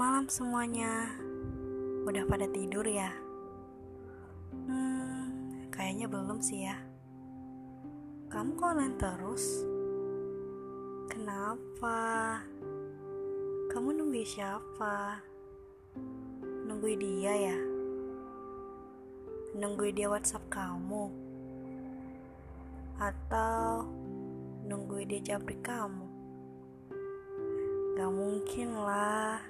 malam semuanya. Udah pada tidur ya? Hmm, kayaknya belum sih ya. Kamu kok online terus? Kenapa? Kamu nunggu siapa? Nunggu dia ya? Nunggu dia WhatsApp kamu? Atau nunggu dia japri kamu? Gak mungkin lah.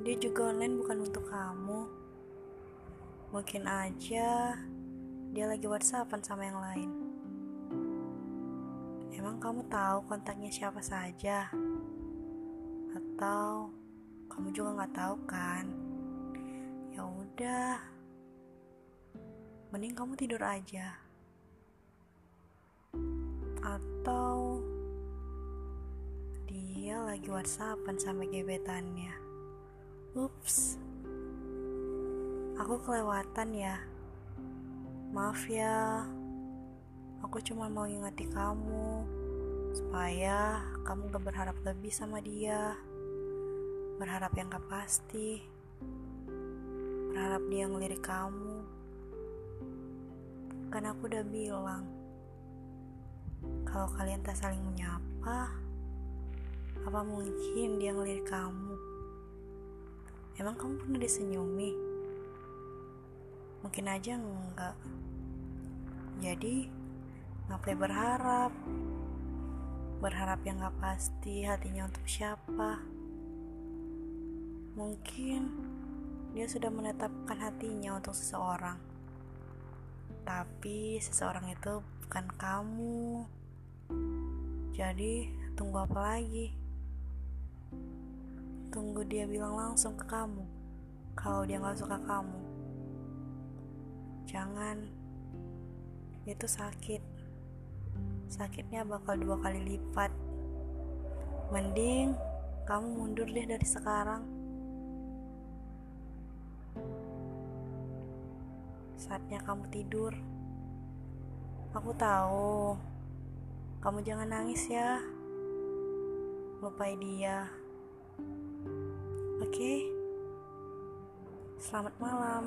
Dia juga online bukan untuk kamu. Mungkin aja dia lagi whatsappan sama yang lain. Emang kamu tahu kontaknya siapa saja? Atau kamu juga nggak tahu kan? Ya udah, mending kamu tidur aja. Atau dia lagi whatsappan sama gebetannya. Ups, aku kelewatan ya. Maaf ya, aku cuma mau ingati kamu supaya kamu gak berharap lebih sama dia. Berharap yang gak pasti. Berharap dia ngelirik kamu. Kan aku udah bilang, kalau kalian tak saling menyapa, apa mungkin dia ngelirik kamu? Emang kamu pernah disenyumi? Mungkin aja enggak. Jadi, ngapain berharap? Berharap yang gak pasti hatinya untuk siapa? Mungkin dia sudah menetapkan hatinya untuk seseorang. Tapi seseorang itu bukan kamu. Jadi, tunggu apa lagi? Tunggu dia bilang langsung ke kamu kalau dia gak suka kamu. Jangan, itu sakit. Sakitnya bakal dua kali lipat. Mending kamu mundur deh dari sekarang. Saatnya kamu tidur. Aku tahu. Kamu jangan nangis ya. Lupai dia. Oke. Selamat malam.